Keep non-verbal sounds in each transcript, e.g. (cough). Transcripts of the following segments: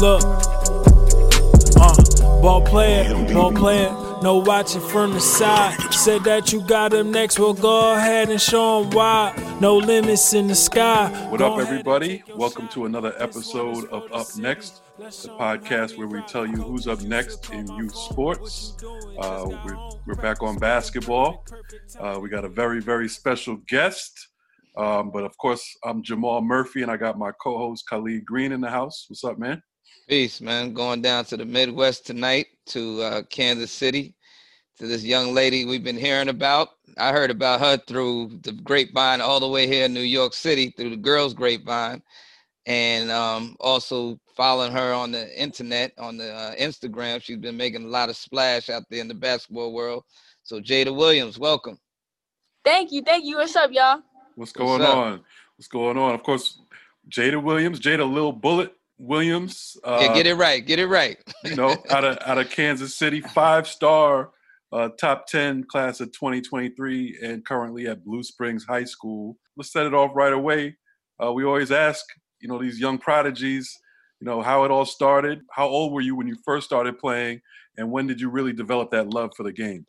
Look, uh, ball player, ball player, no watching from the side. Said that you got him next, well go ahead and show him why. No limits in the sky. What up, everybody? Welcome to another episode of Up Next, the podcast where we tell you who's up next in youth sports. Uh, we're, we're back on basketball. Uh, we got a very, very special guest. Um, but of course, I'm Jamal Murphy, and I got my co-host Khalid Green in the house. What's up, man? Peace, man. Going down to the Midwest tonight to uh, Kansas City to this young lady we've been hearing about. I heard about her through the grapevine all the way here in New York City through the girls' grapevine, and um, also following her on the internet on the uh, Instagram. She's been making a lot of splash out there in the basketball world. So Jada Williams, welcome. Thank you, thank you. What's up, y'all? What's going What's up? on? What's going on? Of course, Jada Williams, Jada Lil Bullet Williams. Uh, yeah, get it right. Get it right. (laughs) you know, out of out of Kansas City, five star, uh, top ten class of 2023, and currently at Blue Springs High School. Let's set it off right away. Uh, we always ask, you know, these young prodigies, you know, how it all started. How old were you when you first started playing, and when did you really develop that love for the game?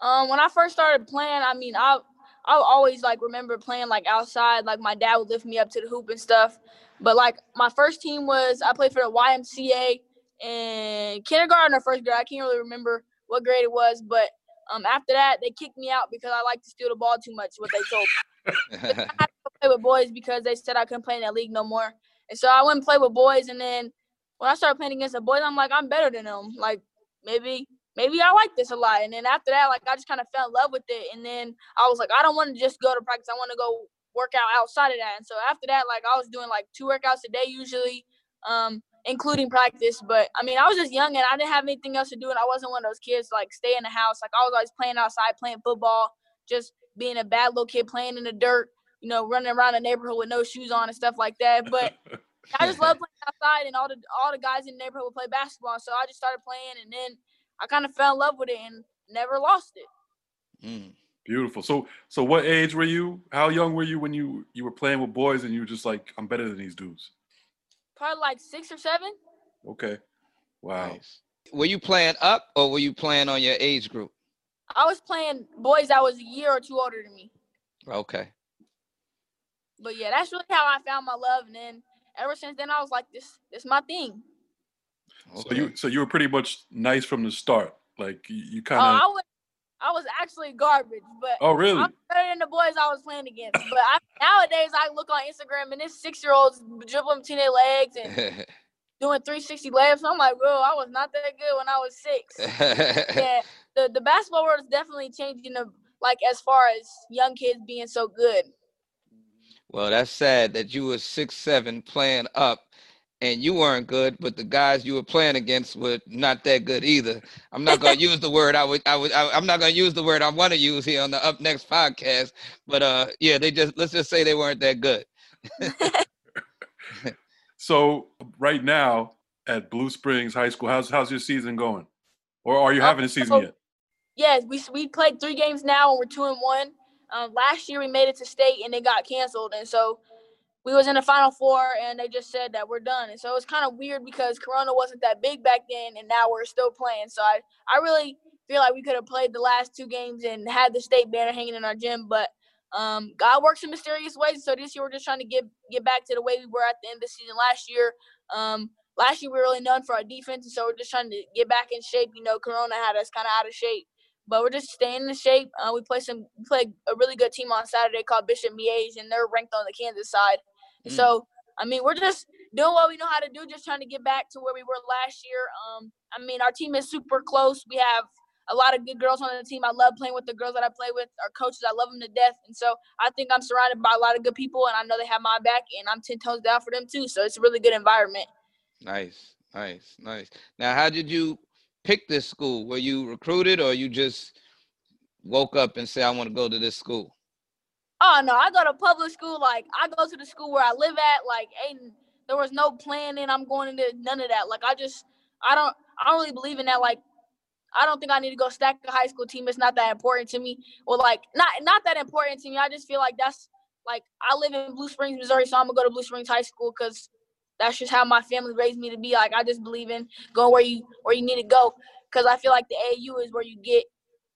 Um, when I first started playing, I mean, I I always like remember playing like outside. Like my dad would lift me up to the hoop and stuff. But like my first team was I played for the YMCA in kindergarten or first grade. I can't really remember what grade it was, but um, after that they kicked me out because I like to steal the ball too much. What they told me. (laughs) I had to play with boys because they said I couldn't play in that league no more. And so I went and played with boys. And then when I started playing against the boys, I'm like, I'm better than them. Like maybe maybe I like this a lot. And then after that, like I just kind of fell in love with it. And then I was like, I don't want to just go to practice. I want to go work out outside of that. And so after that, like I was doing like two workouts a day usually, um, including practice. But I mean, I was just young and I didn't have anything else to do. And I wasn't one of those kids like stay in the house. Like I was always playing outside, playing football, just being a bad little kid playing in the dirt, you know, running around the neighborhood with no shoes on and stuff like that. But (laughs) I just love playing outside, and all the all the guys in the neighborhood would play basketball. So I just started playing, and then I kind of fell in love with it and never lost it. Mm. Beautiful. So, so what age were you? How young were you when you you were playing with boys and you were just like, I'm better than these dudes? Probably like six or seven. Okay. Wow. Nice. Were you playing up or were you playing on your age group? I was playing boys that was a year or two older than me. Okay. But yeah, that's really how I found my love, and then ever since then, I was like, this this my thing. So okay. you so you were pretty much nice from the start. Like you, you Oh, kind of. I was I was actually garbage, but oh really? I'm better than the boys I was playing against. But I, nowadays, I look on Instagram and this six year olds dribbling between their legs and (laughs) doing 360 layups. I'm like, bro, I was not that good when I was six. (laughs) yeah, the the basketball world is definitely changing. The, like as far as young kids being so good. well, that's sad that you were six seven playing up and you weren't good, but the guys you were playing against were not that good either. I'm not gonna use the word I would I would I, I'm not gonna use the word I want to use here on the Up Next podcast. But uh yeah, they just let's just say they weren't that good. (laughs) So right now at Blue Springs High School, how's how's your season going? Or are you Uh, having a season yet? Yes, we we played three games now and we're two and one. Um, last year we made it to state and it got canceled, and so we was in the final four and they just said that we're done. And so it was kind of weird because Corona wasn't that big back then, and now we're still playing. So I I really feel like we could have played the last two games and had the state banner hanging in our gym, but um, God works in mysterious ways. So this year we're just trying to get get back to the way we were at the end of the season last year. Um, last year we were really known for our defense, and so we're just trying to get back in shape. You know, Corona had us kind of out of shape but we're just staying in shape. Uh, we play some we play a really good team on Saturday called Bishop Miege, and they're ranked on the Kansas side. Mm. So I mean, we're just doing what we know how to do, just trying to get back to where we were last year. Um, I mean, our team is super close. We have a lot of good girls on the team. I love playing with the girls that I play with. Our coaches, I love them to death, and so I think I'm surrounded by a lot of good people, and I know they have my back, and I'm ten toes down for them too. So it's a really good environment. Nice, nice, nice. Now, how did you pick this school? Were you recruited or you just woke up and say, I want to go to this school? Oh no, I go to public school. Like I go to the school where I live at. Like ain't there was no planning. I'm going into none of that. Like I just I don't I don't really believe in that. Like I don't think I need to go stack a high school team. It's not that important to me. Or like not not that important to me. I just feel like that's like I live in Blue Springs, Missouri, so I'm gonna go to Blue Springs High School because that's just how my family raised me to be. Like I just believe in going where you where you need to go because I feel like the AAU is where you get.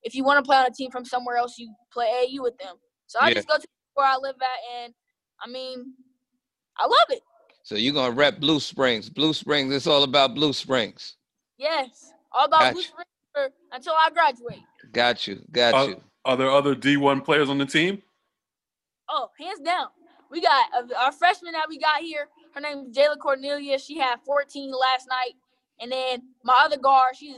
If you want to play on a team from somewhere else, you play AAU with them. So I Yeah. just go to where I live at, and I mean, I love it. So you're gonna rep Blue Springs. Blue Springs. It's all about Blue Springs. Yes, all about Blue Gotcha. Springs for- until I graduate. Got you. Got Uh, you. Are there other D1 players on the team? Oh, hands down. We got uh, our freshman that we got here. Her name is Jayla Cornelia. She had 14 last night, and then my other guard, she's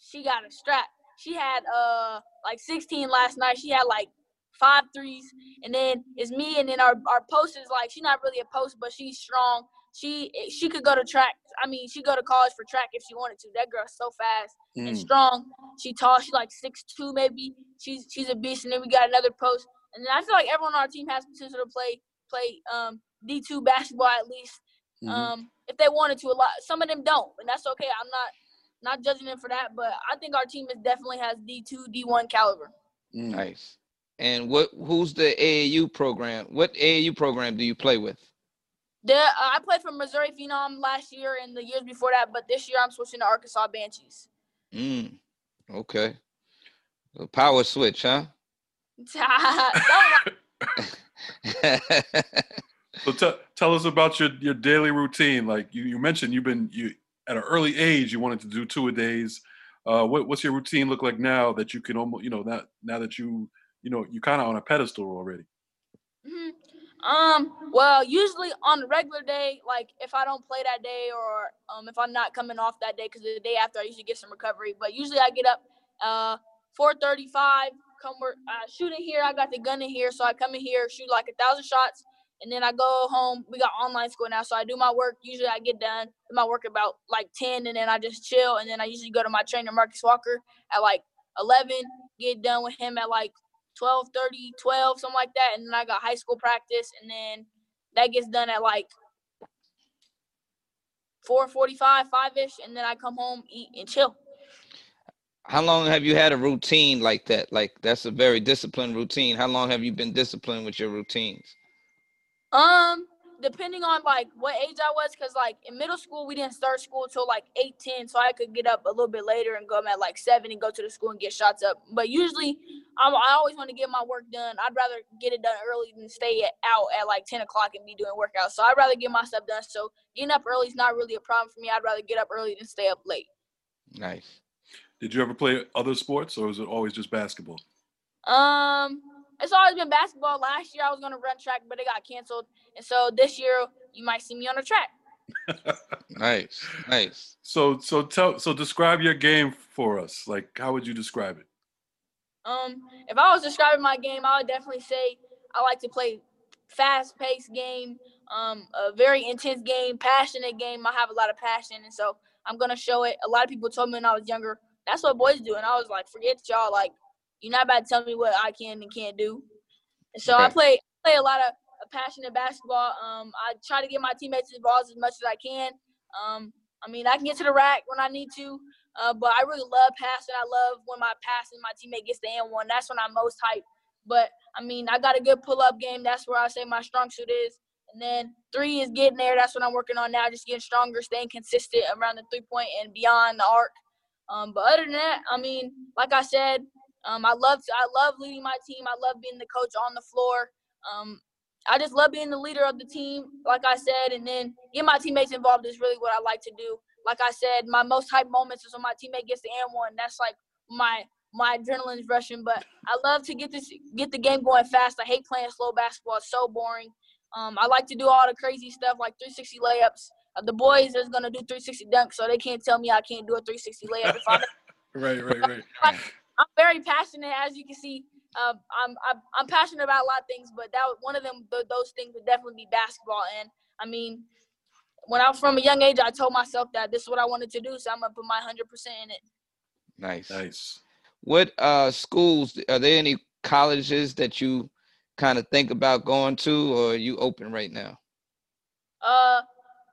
she got a strap. She had uh like 16 last night. She had like five threes, and then it's me, and then our our post is like she's not really a post, but she's strong. She she could go to track. I mean, she go to college for track if she wanted to. That girl's so fast and Mm. strong. She tall. She like six two maybe. She's she's a beast. And then we got another post. And then I feel like everyone on our team has potential to play play um D two basketball at least. Mhm. Um, if they wanted to, a lot. Some of them don't, and that's okay. I'm not not judging them for that, but I think our team is definitely has D two D one caliber. Nice. And what? Who's the AAU program? What AAU program do you play with? The, uh, I played for Missouri Phenom last year and the years before that, but this year I'm switching to Arkansas Banshees. Mm. Okay. A power switch, huh? (laughs) (laughs) So t- tell us about your, your daily routine. Like you, you mentioned, you've been you at an early age. You wanted to do two a days. Uh, what, what's your routine look like now that you can almost you know that now that you you know you're kind of on a pedestal already. Mhm. Um. Well, usually on a regular day, like if I don't play that day, or um, if I'm not coming off that day, because the day after I usually get some recovery. But usually I get up, uh, 4:35, come work, uh, shoot in here. I got the gun in here, so I come in here, shoot like a thousand shots, and then I go home. We got online school now, so I do my work. Usually I get done, do my work about like 10, and then I just chill, and then I usually go to my trainer Marcus Walker at like 11, get done with him at like 12 30 12 something like that and then i got high school practice and then that gets done at like 4:45 5ish and then i come home eat and chill How long have you had a routine like that? Like that's a very disciplined routine. How long have you been disciplined with your routines? Um depending on like what age i was because like in middle school we didn't start school till like 8 10 so i could get up a little bit later and go home at like 7 and go to the school and get shots up. But usually I'm, i always want to get my work done. I'd rather get it done early than stay at, out at like 10 o'clock and be doing workouts. So i'd rather get my stuff done. So getting up early is not really a problem for me. I'd rather get up early than stay up late. Nice. Did you ever play other sports, or was it always just basketball? Um, it's always been basketball. Last year I was gonna run track, but it got canceled, and so this year you might see me on the track. (laughs) Nice. Nice. So so tell so describe your game for us. Like how would you describe it? Um, if I was describing my game, I would definitely say I like to play fast-paced game, um, a very intense game, passionate game. I have a lot of passion, and so I'm gonna show it. A lot of people told me when I was younger, that's what boys do, and I was like, forget y'all. Like, you're not about to tell me what I can and can't do. And so I play play a lot of passionate basketball. Um, I try to get my teammates involved as much as I can. Um, I mean, I can get to the rack when I need to. Uh, but I really love passing. I love when my passing, my teammate gets the and one. That's when I'm most hyped. But I mean, I got a good pull up game. That's where I say my strong suit is. And then three is getting there. That's what I'm working on now. Just getting stronger, staying consistent around the three point and beyond the arc. Um, but other than that, I mean, like I said, um, I love to, I love leading my team. I love being the coach on the floor. Um, I just love being the leader of the team, like I said, and then get my teammates involved is really what I like to do. Like I said, my most hype moments is when my teammate gets the and one. That's like my my adrenaline's rushing. But I love to get this get the game going fast. I hate playing slow basketball. It's so boring. Um, I like to do all the crazy stuff like 360 layups. Uh, the boys is gonna do 360 dunks, so they can't tell me I can't do a 360 layup. (laughs) Right, right, (laughs) right. I'm very passionate, as you can see. Um, I'm, I'm I'm passionate about a lot of things, but that was- one of them th- those things would definitely be basketball. And I mean, when I was from a young age, I told myself that this is what I wanted to do, so I'm gonna put my hundred percent in it. Nice. Nice. What uh schools are there any colleges that you kind of think about going to or are you open right now? Uh,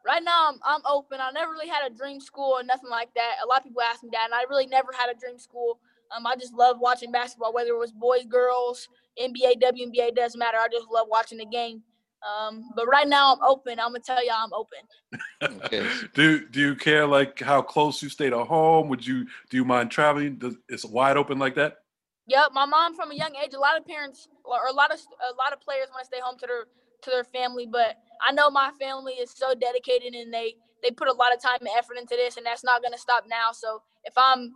right now I'm, I'm open. I never really had a dream school or nothing like that. A lot of people ask me that, and I really never had a dream school. Um, I just love watching basketball, whether it was boys, girls, NBA, WNBA, doesn't matter. I just love watching the game. Um, but right now I'm open. I'm gonna tell y'all I'm open. Okay. (laughs) do do you care like how close you stay to home? Would you do you mind traveling? Does it's wide open like that? Yep, my mom from a young age. A lot of parents or a lot of a lot of players want to stay home to their to their family, but I know my family is so dedicated and they they put a lot of time and effort into this, and that's not gonna stop now. So if I'm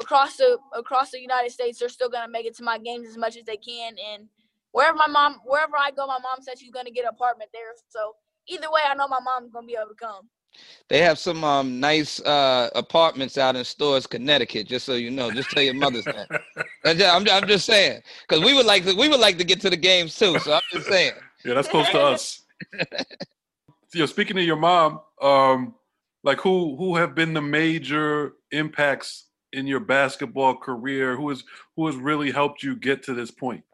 across the across the United States, they're still gonna make it to my games as much as they can. And wherever my mom, wherever I go, my mom said she's gonna get an apartment there. So either way, I know my mom's gonna be able to come. They have some um, nice uh, apartments out in Storrs, Connecticut. Just so you know, just tell your mothers that. (laughs) I'm just, I'm, I'm just saying, because we would like to, we would like to get to the games too. So I'm just saying. Yeah, that's close to us. (laughs) you know, speaking of your mom, um, like who who have been the major impacts in your basketball career? Who has who has really helped you get to this point?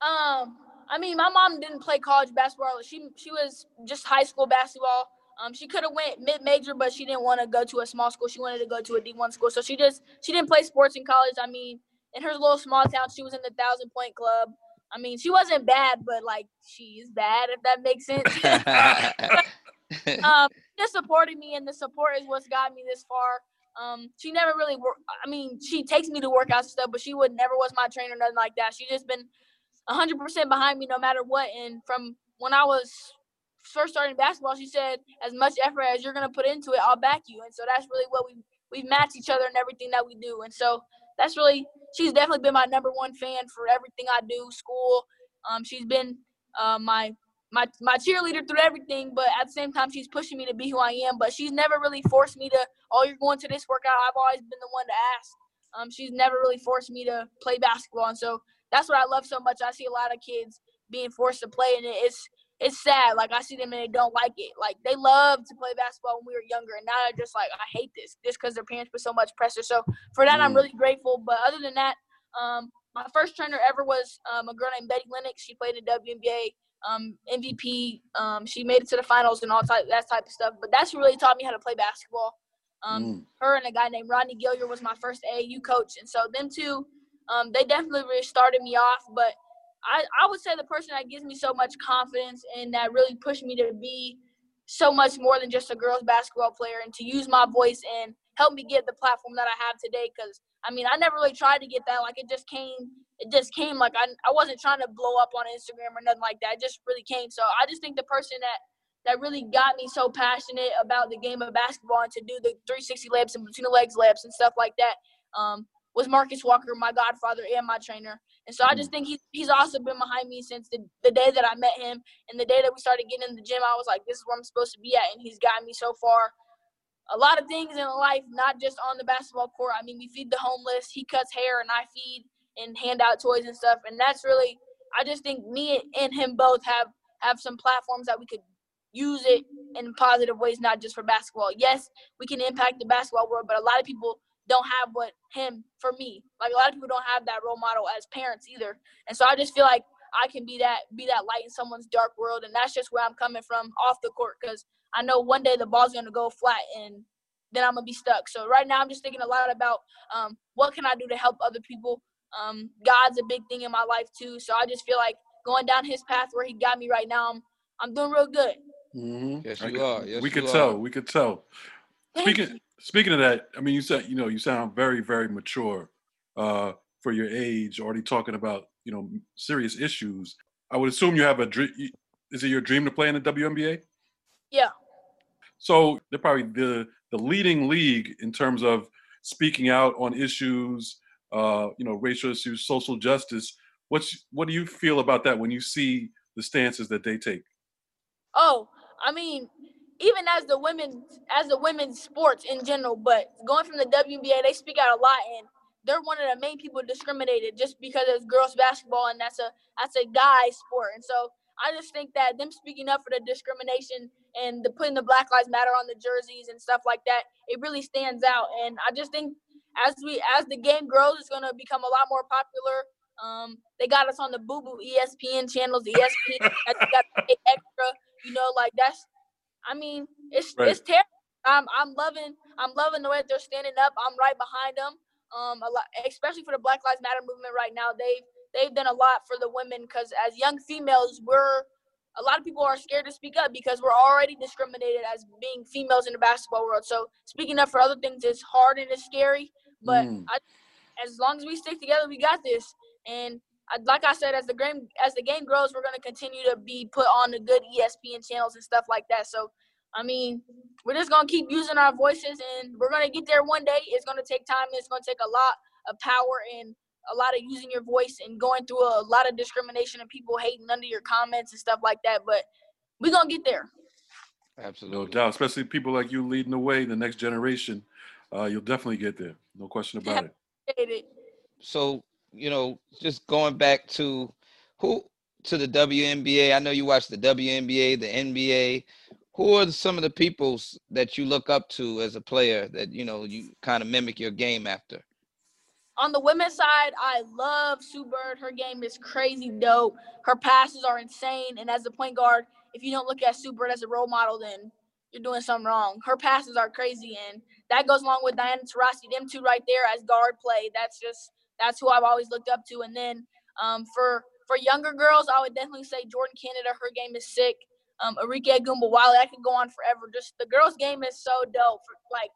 Um, I mean, my mom didn't play college basketball. She she was just high school basketball. Um, she could have went mid major, but she didn't want to go to a small school. She wanted to go to a D one school. So she just she didn't play sports in college. I mean, in her little small town, she was in the thousand point club. I mean, she wasn't bad, but like she's bad if that makes sense. (laughs) (laughs) um, just supported me, and the support is what's got me this far. Um, she never really work. I mean, she takes me to workouts and stuff, but she would never was my trainer, nothing like that. She just been 100% behind me no matter what. And from when I was first starting basketball, she said, as much effort as you're gonna put into it, I'll back you. And so that's really what we we match each other in everything that we do. And so that's really she's definitely been my number one fan for everything I do, school. Um, she's been uh, my my my cheerleader through everything, but at the same time, she's pushing me to be who I am. But she's never really forced me to, oh, you're going to this workout. I've always been the one to ask. Um, she's never really forced me to play basketball, and so that's what I love so much. I see a lot of kids being forced to play, and it's it's sad. Like I see them and they don't like it. Like they loved to play basketball when we were younger, and now they're just like, I hate this, just because their parents put so much pressure. So for that, mm. I'm really grateful. But other than that, um, my first trainer ever was um, a girl named Betty Lennox. She played in the WNBA, um, MVP. Um, she made it to the finals and all type that type of stuff. But that's really taught me how to play basketball. Um, mm. Her and a guy named Rodney Gilliard was my first AAU coach, and so them two, um, they definitely really started me off. But I, I would say the person that gives me so much confidence and that really pushed me to be so much more than just a girls basketball player and to use my voice and help me get the platform that I have today. Because I mean, I never really tried to get that. Like it just came. It just came. Like I, I wasn't trying to blow up on Instagram or nothing like that. It just really came. So I just think the person that that really got me so passionate about the game of basketball and to do the 360 layups and between the legs layups and stuff like that um, was Marcus Walker, my godfather and my trainer. And so I just think he's he's also been behind me since the, the day that I met him and the day that we started getting in the gym. I was like, this is where I'm supposed to be at, and he's got me so far. A lot of things in life, not just on the basketball court. I mean, we feed the homeless. He cuts hair, and I feed and hand out toys and stuff. And that's really, I just think me and him both have have some platforms that we could use it in positive ways, not just for basketball. Yes, we can impact the basketball world, but a lot of people don't have what him for me. Like a lot of people don't have that role model as parents either. And so I just feel like I can be that be that light in someone's dark world, and that's just where I'm coming from off the court because I know one day the ball's gonna go flat and then I'm gonna be stuck. So right now I'm just thinking a lot about um, what can I do to help other people. Um, God's a big thing in my life too, so I just feel like going down His path where He got me right now, I'm I'm doing real good. Mm-hmm. Yes, you are. Yes, we you could are. tell. We could tell. Speaking speaking of that, I mean, you said you know you sound very very mature uh, for your age. Already talking about you know serious issues. I would assume you have a dream. Is it your dream to play in the WNBA? Yeah. So they're probably the the leading league in terms of speaking out on issues, uh, you know, racial issues, social justice. What's what do you feel about that when you see the stances that they take? Oh, I mean, even as the women as the women's sports in general, but going from the WNBA, they speak out a lot and they're one of the main people discriminated just because it's girls basketball and that's a that's a guy sport. And so I just think that them speaking up for the discrimination and the putting the Black Lives Matter on the jerseys and stuff like that, it really stands out. And I just think as we as the game grows, it's gonna become a lot more popular. Um, they got us on the Boo Boo ESPN channels, the ESPN got extra. You know, like that's I mean, it's right. it's terrible. I'm I'm loving I'm loving the way they're standing up. I'm right behind them. Um, a lot, especially for the Black Lives Matter movement right now. They've they've done a lot for the women because as young females, we're a lot of people are scared to speak up because we're already discriminated as being females in the basketball world. So speaking up for other things is hard and it's scary. But Mm. I, as long as we stick together, we got this. And I, like I said, as the game as the game grows, we're gonna continue to be put on the good ESPN channels and stuff like that. So, I mean, we're just gonna keep using our voices, and we're gonna get there one day. It's gonna take time. And it's gonna take a lot of power and a lot of using your voice and going through a lot of discrimination and people hating under your comments and stuff like that. But we're gonna get there. Absolutely. No doubt, especially people like you leading the way, the next generation. Uh, you'll definitely get there. No question about it. It. so you know just going back to who to the WNBA I know you watch the WNBA the NBA who are some of the peoples that you look up to as a player that you know you kind of mimic your game after on the women's side, I love Sue Bird. Her game is crazy dope. Her passes are insane. And as a point guard, if you don't look at Sue Bird as a role model, then you're doing something wrong. Her passes are crazy, and that goes along with Diana Taurasi. Them two right there as guard play. That's just that's who I've always looked up to. And then um, for for younger girls, I would definitely say Jordan Canada. Her game is sick. Um, Arike Ogunbowale. I could go on forever. Just the girls' game is so dope. Like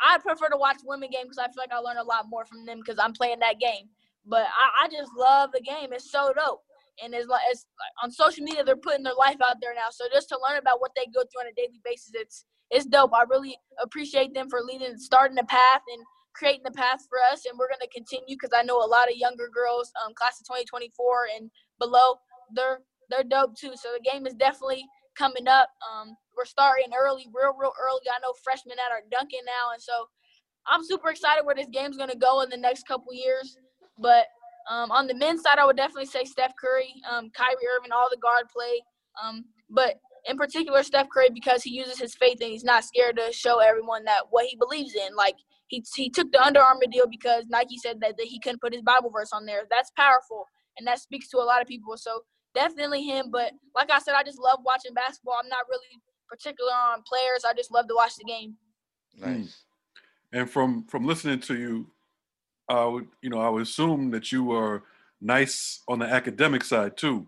I prefer to watch women game because I feel like I learn a lot more from them because I'm playing that game. But I, I just love the game. It's so dope. And it's like it's on social media they're putting their life out there now. So just to learn about what they go through on a daily basis, it's it's dope. I really appreciate them for leading, starting the path and creating the path for us. And we're gonna continue because I know a lot of younger girls, um, class of 2024 and below, they're they're dope too. So the game is definitely coming up. Um, we're starting early, real, real early. I know freshmen that are dunking now, and so I'm super excited where this game's gonna go in the next couple years. But um, on the men's side, I would definitely say Steph Curry, um, Kyrie Irving, all the guard play. Um, but in particular, Steph Curry because he uses his faith and he's not scared to show everyone that what he believes in. Like he he took the Under Armour deal because Nike said that, that he couldn't put his Bible verse on there. That's powerful, and that speaks to a lot of people. So definitely him. But like I said, I just love watching basketball. I'm not really particular on players. I just love to watch the game. nice And from from listening to you, I would you know I would assume that you are nice on the academic side too.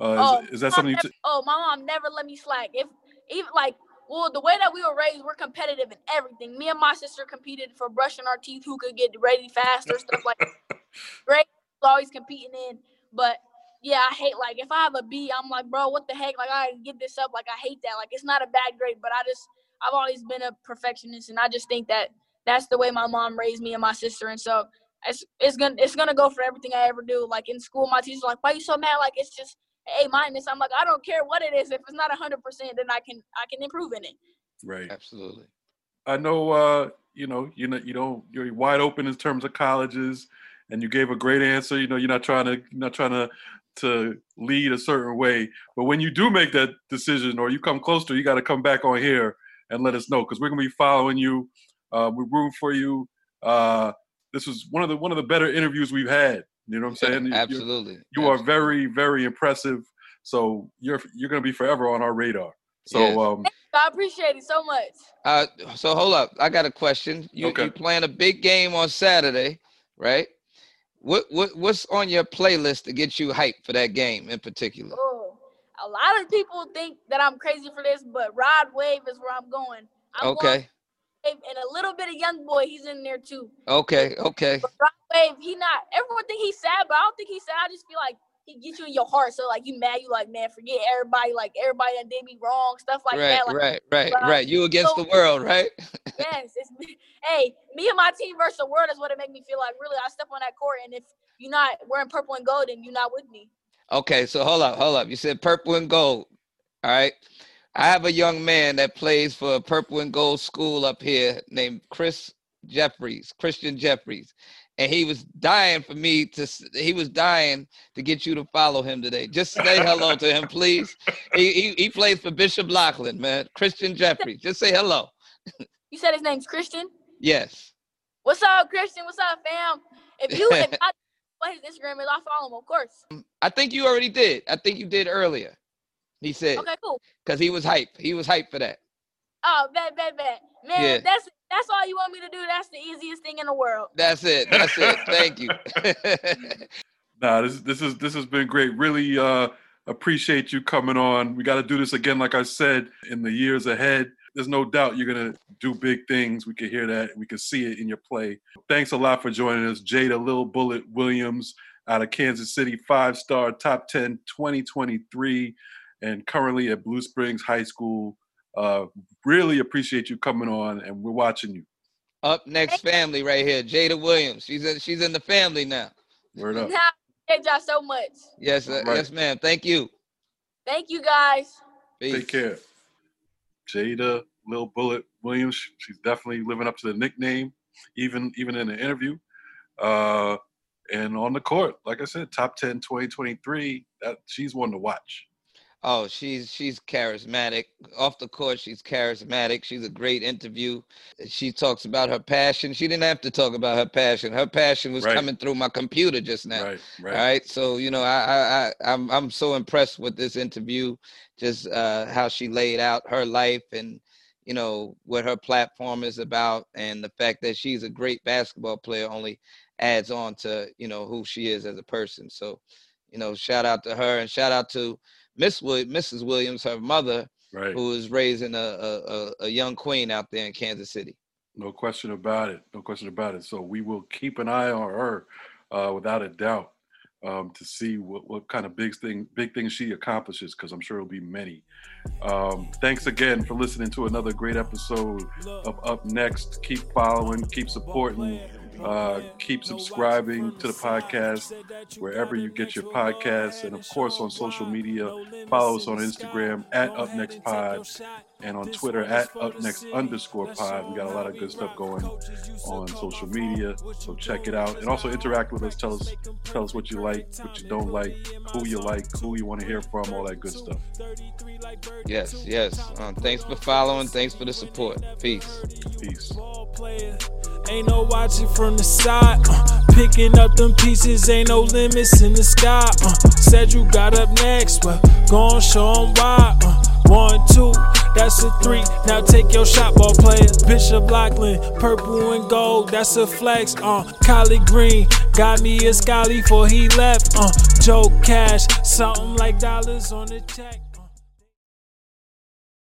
Uh, Oh, is, is that something you? T- oh, my mom never let me slack. If even like, well, the way that we were raised, we're competitive in everything. Me and my sister competed for brushing our teeth, who could get ready faster, stuff like. (laughs) Great, always competing in, but yeah, I hate like if I have a B, I'm like, bro, what the heck? Like I gotta get this up. Like I hate that. Like it's not a bad grade, but I just I've always been a perfectionist, and I just think that that's the way my mom raised me and my sister, and so it's it's gonna it's gonna go for everything I ever do. Like in school, my teacher's like, why you so mad? Like it's just A minus. I'm like, I don't care what it is. If it's not hundred percent, then I can I can improve in it. right. absolutely I know. Uh, you know. You know. You don't. You're wide open in terms of colleges, and you gave a great answer. You know. You're not trying to. You're not trying to to lead a certain way. But when you do make that decision, or you come close to, you got to come back on here and let us know because we're gonna be following you. Uh, we're rooting for you. Uh, this was one of the one of the better interviews we've had. You know what I'm saying? You- absolutely You are very, very impressive. So you're you're gonna be forever on our radar. So Yes. um, I appreciate it so much. Uh, so hold up, I got a question. You Okay. you playing a big game on Saturday, right? What what what's on your playlist to get you hyped for that game in particular? Oh, a lot of people think that I'm crazy for this, but Rod Wave is where I'm going. I'm Okay, Wave and a little bit of Young Boy, he's in there too. okay, okay. But Rod Wave, he not. Everyone think he's sad, but I don't think he's sad. I just feel like he gets you in your heart. So like you mad, you like man, forget everybody. Like everybody that did me wrong, stuff like right, that. Like right, right, Rod- right. You against so- the world, right? (laughs) yes, it's hey, me and my team versus the world is what it make me feel like. Really, I step on that court, and if you're not wearing purple and gold, then you're not with me. Okay, so hold up, hold up. You said purple and gold. All right. I have a young man that plays for a purple and gold school up here named Chris Jeffries, Christian Jeffries. And he was dying for me to he was dying to get you to follow him today. Just say hello to him, please. He, he he plays for Bishop Loughlin, man. Christian Jeffries. Just say hello. You said his name's Christian. Yes. What's up, Christian? What's up, fam? If you if (laughs) I what his Instagram is, I'll follow him, of course. I think you already did. I think you did earlier. He said Okay, cool. because he was hype. He was hype for that. Oh, bet, bet, bet. Man, Yeah. that's that's all you want me to do. That's the easiest thing in the world. That's it. That's it. Thank you. (laughs) Nah, this this is this has been great. Really, uh, appreciate you coming on. We got to do this again, like I said, in the years ahead. There's no doubt you're going to do big things. We can hear that. We can see it in your play. Thanks a lot for joining us. Jada Lil Bullet Williams out of Kansas City, five star, top 10, 2023, and currently at Blue Springs High School. Uh, really appreciate you coming on, and we're watching you. Up next family right here, Jada Williams. She's in, she's in the family now. Word up. (laughs) Thank y'all so much. Yes, uh, Right. yes, ma'am. Thank you. Thank you guys. Peace. Take care. Jada Lil Bullet Williams. She's definitely living up to the nickname, even even in the interview. Uh, and on the court, like I said, top 10 2023. That she's one to watch. Oh, she's she's charismatic. Off the court, she's charismatic. She's a great interview. She talks about her passion. She didn't have to talk about her passion. Her passion was Right. coming through my computer just now. Right, right. All right. So, you know, I I, I I'm I'm so impressed with this interview, just uh how she laid out her life and you know what her platform is about and the fact that she's a great basketball player only adds on to, you know, who she is as a person. So, you know, shout out to her and shout out to Miss Mrs. Williams, her mother, Right. who is raising a, a, a, a young queen out there in Kansas City. No question about it. No question about it. So we will keep an eye on her, uh, without a doubt, um, to see what, what kind of big thing, big things she accomplishes. Because I'm sure it'll be many. Um, thanks again for listening to another great episode of Up Next. Keep following, keep supporting, uh, keep subscribing to the podcast wherever you get your podcasts, and of course on social media. Follow us on Instagram at Up Next Pod and on Twitter at Up Next underscore Pod. We got a lot of good stuff going on social media, so check it out. And also interact with us. Tell us, tell us what you like, what you don't like, who you like, who you want to hear from, all that good stuff. Yes, yes. Um, thanks for following. Thanks for the support. Peace. Peace. Ain't no watching from the side. Uh, picking up them pieces, ain't no limits in the sky. Uh, said you got up next, well, gon' show 'em why. Uh, one, two, that's a three. Now take your shot, ball player. Bishop Loughlin, purple and gold, that's a flex. Uh, Kylie Green, got me a Scotty for he left. Uh, Joe Cash, something like dollars on the check.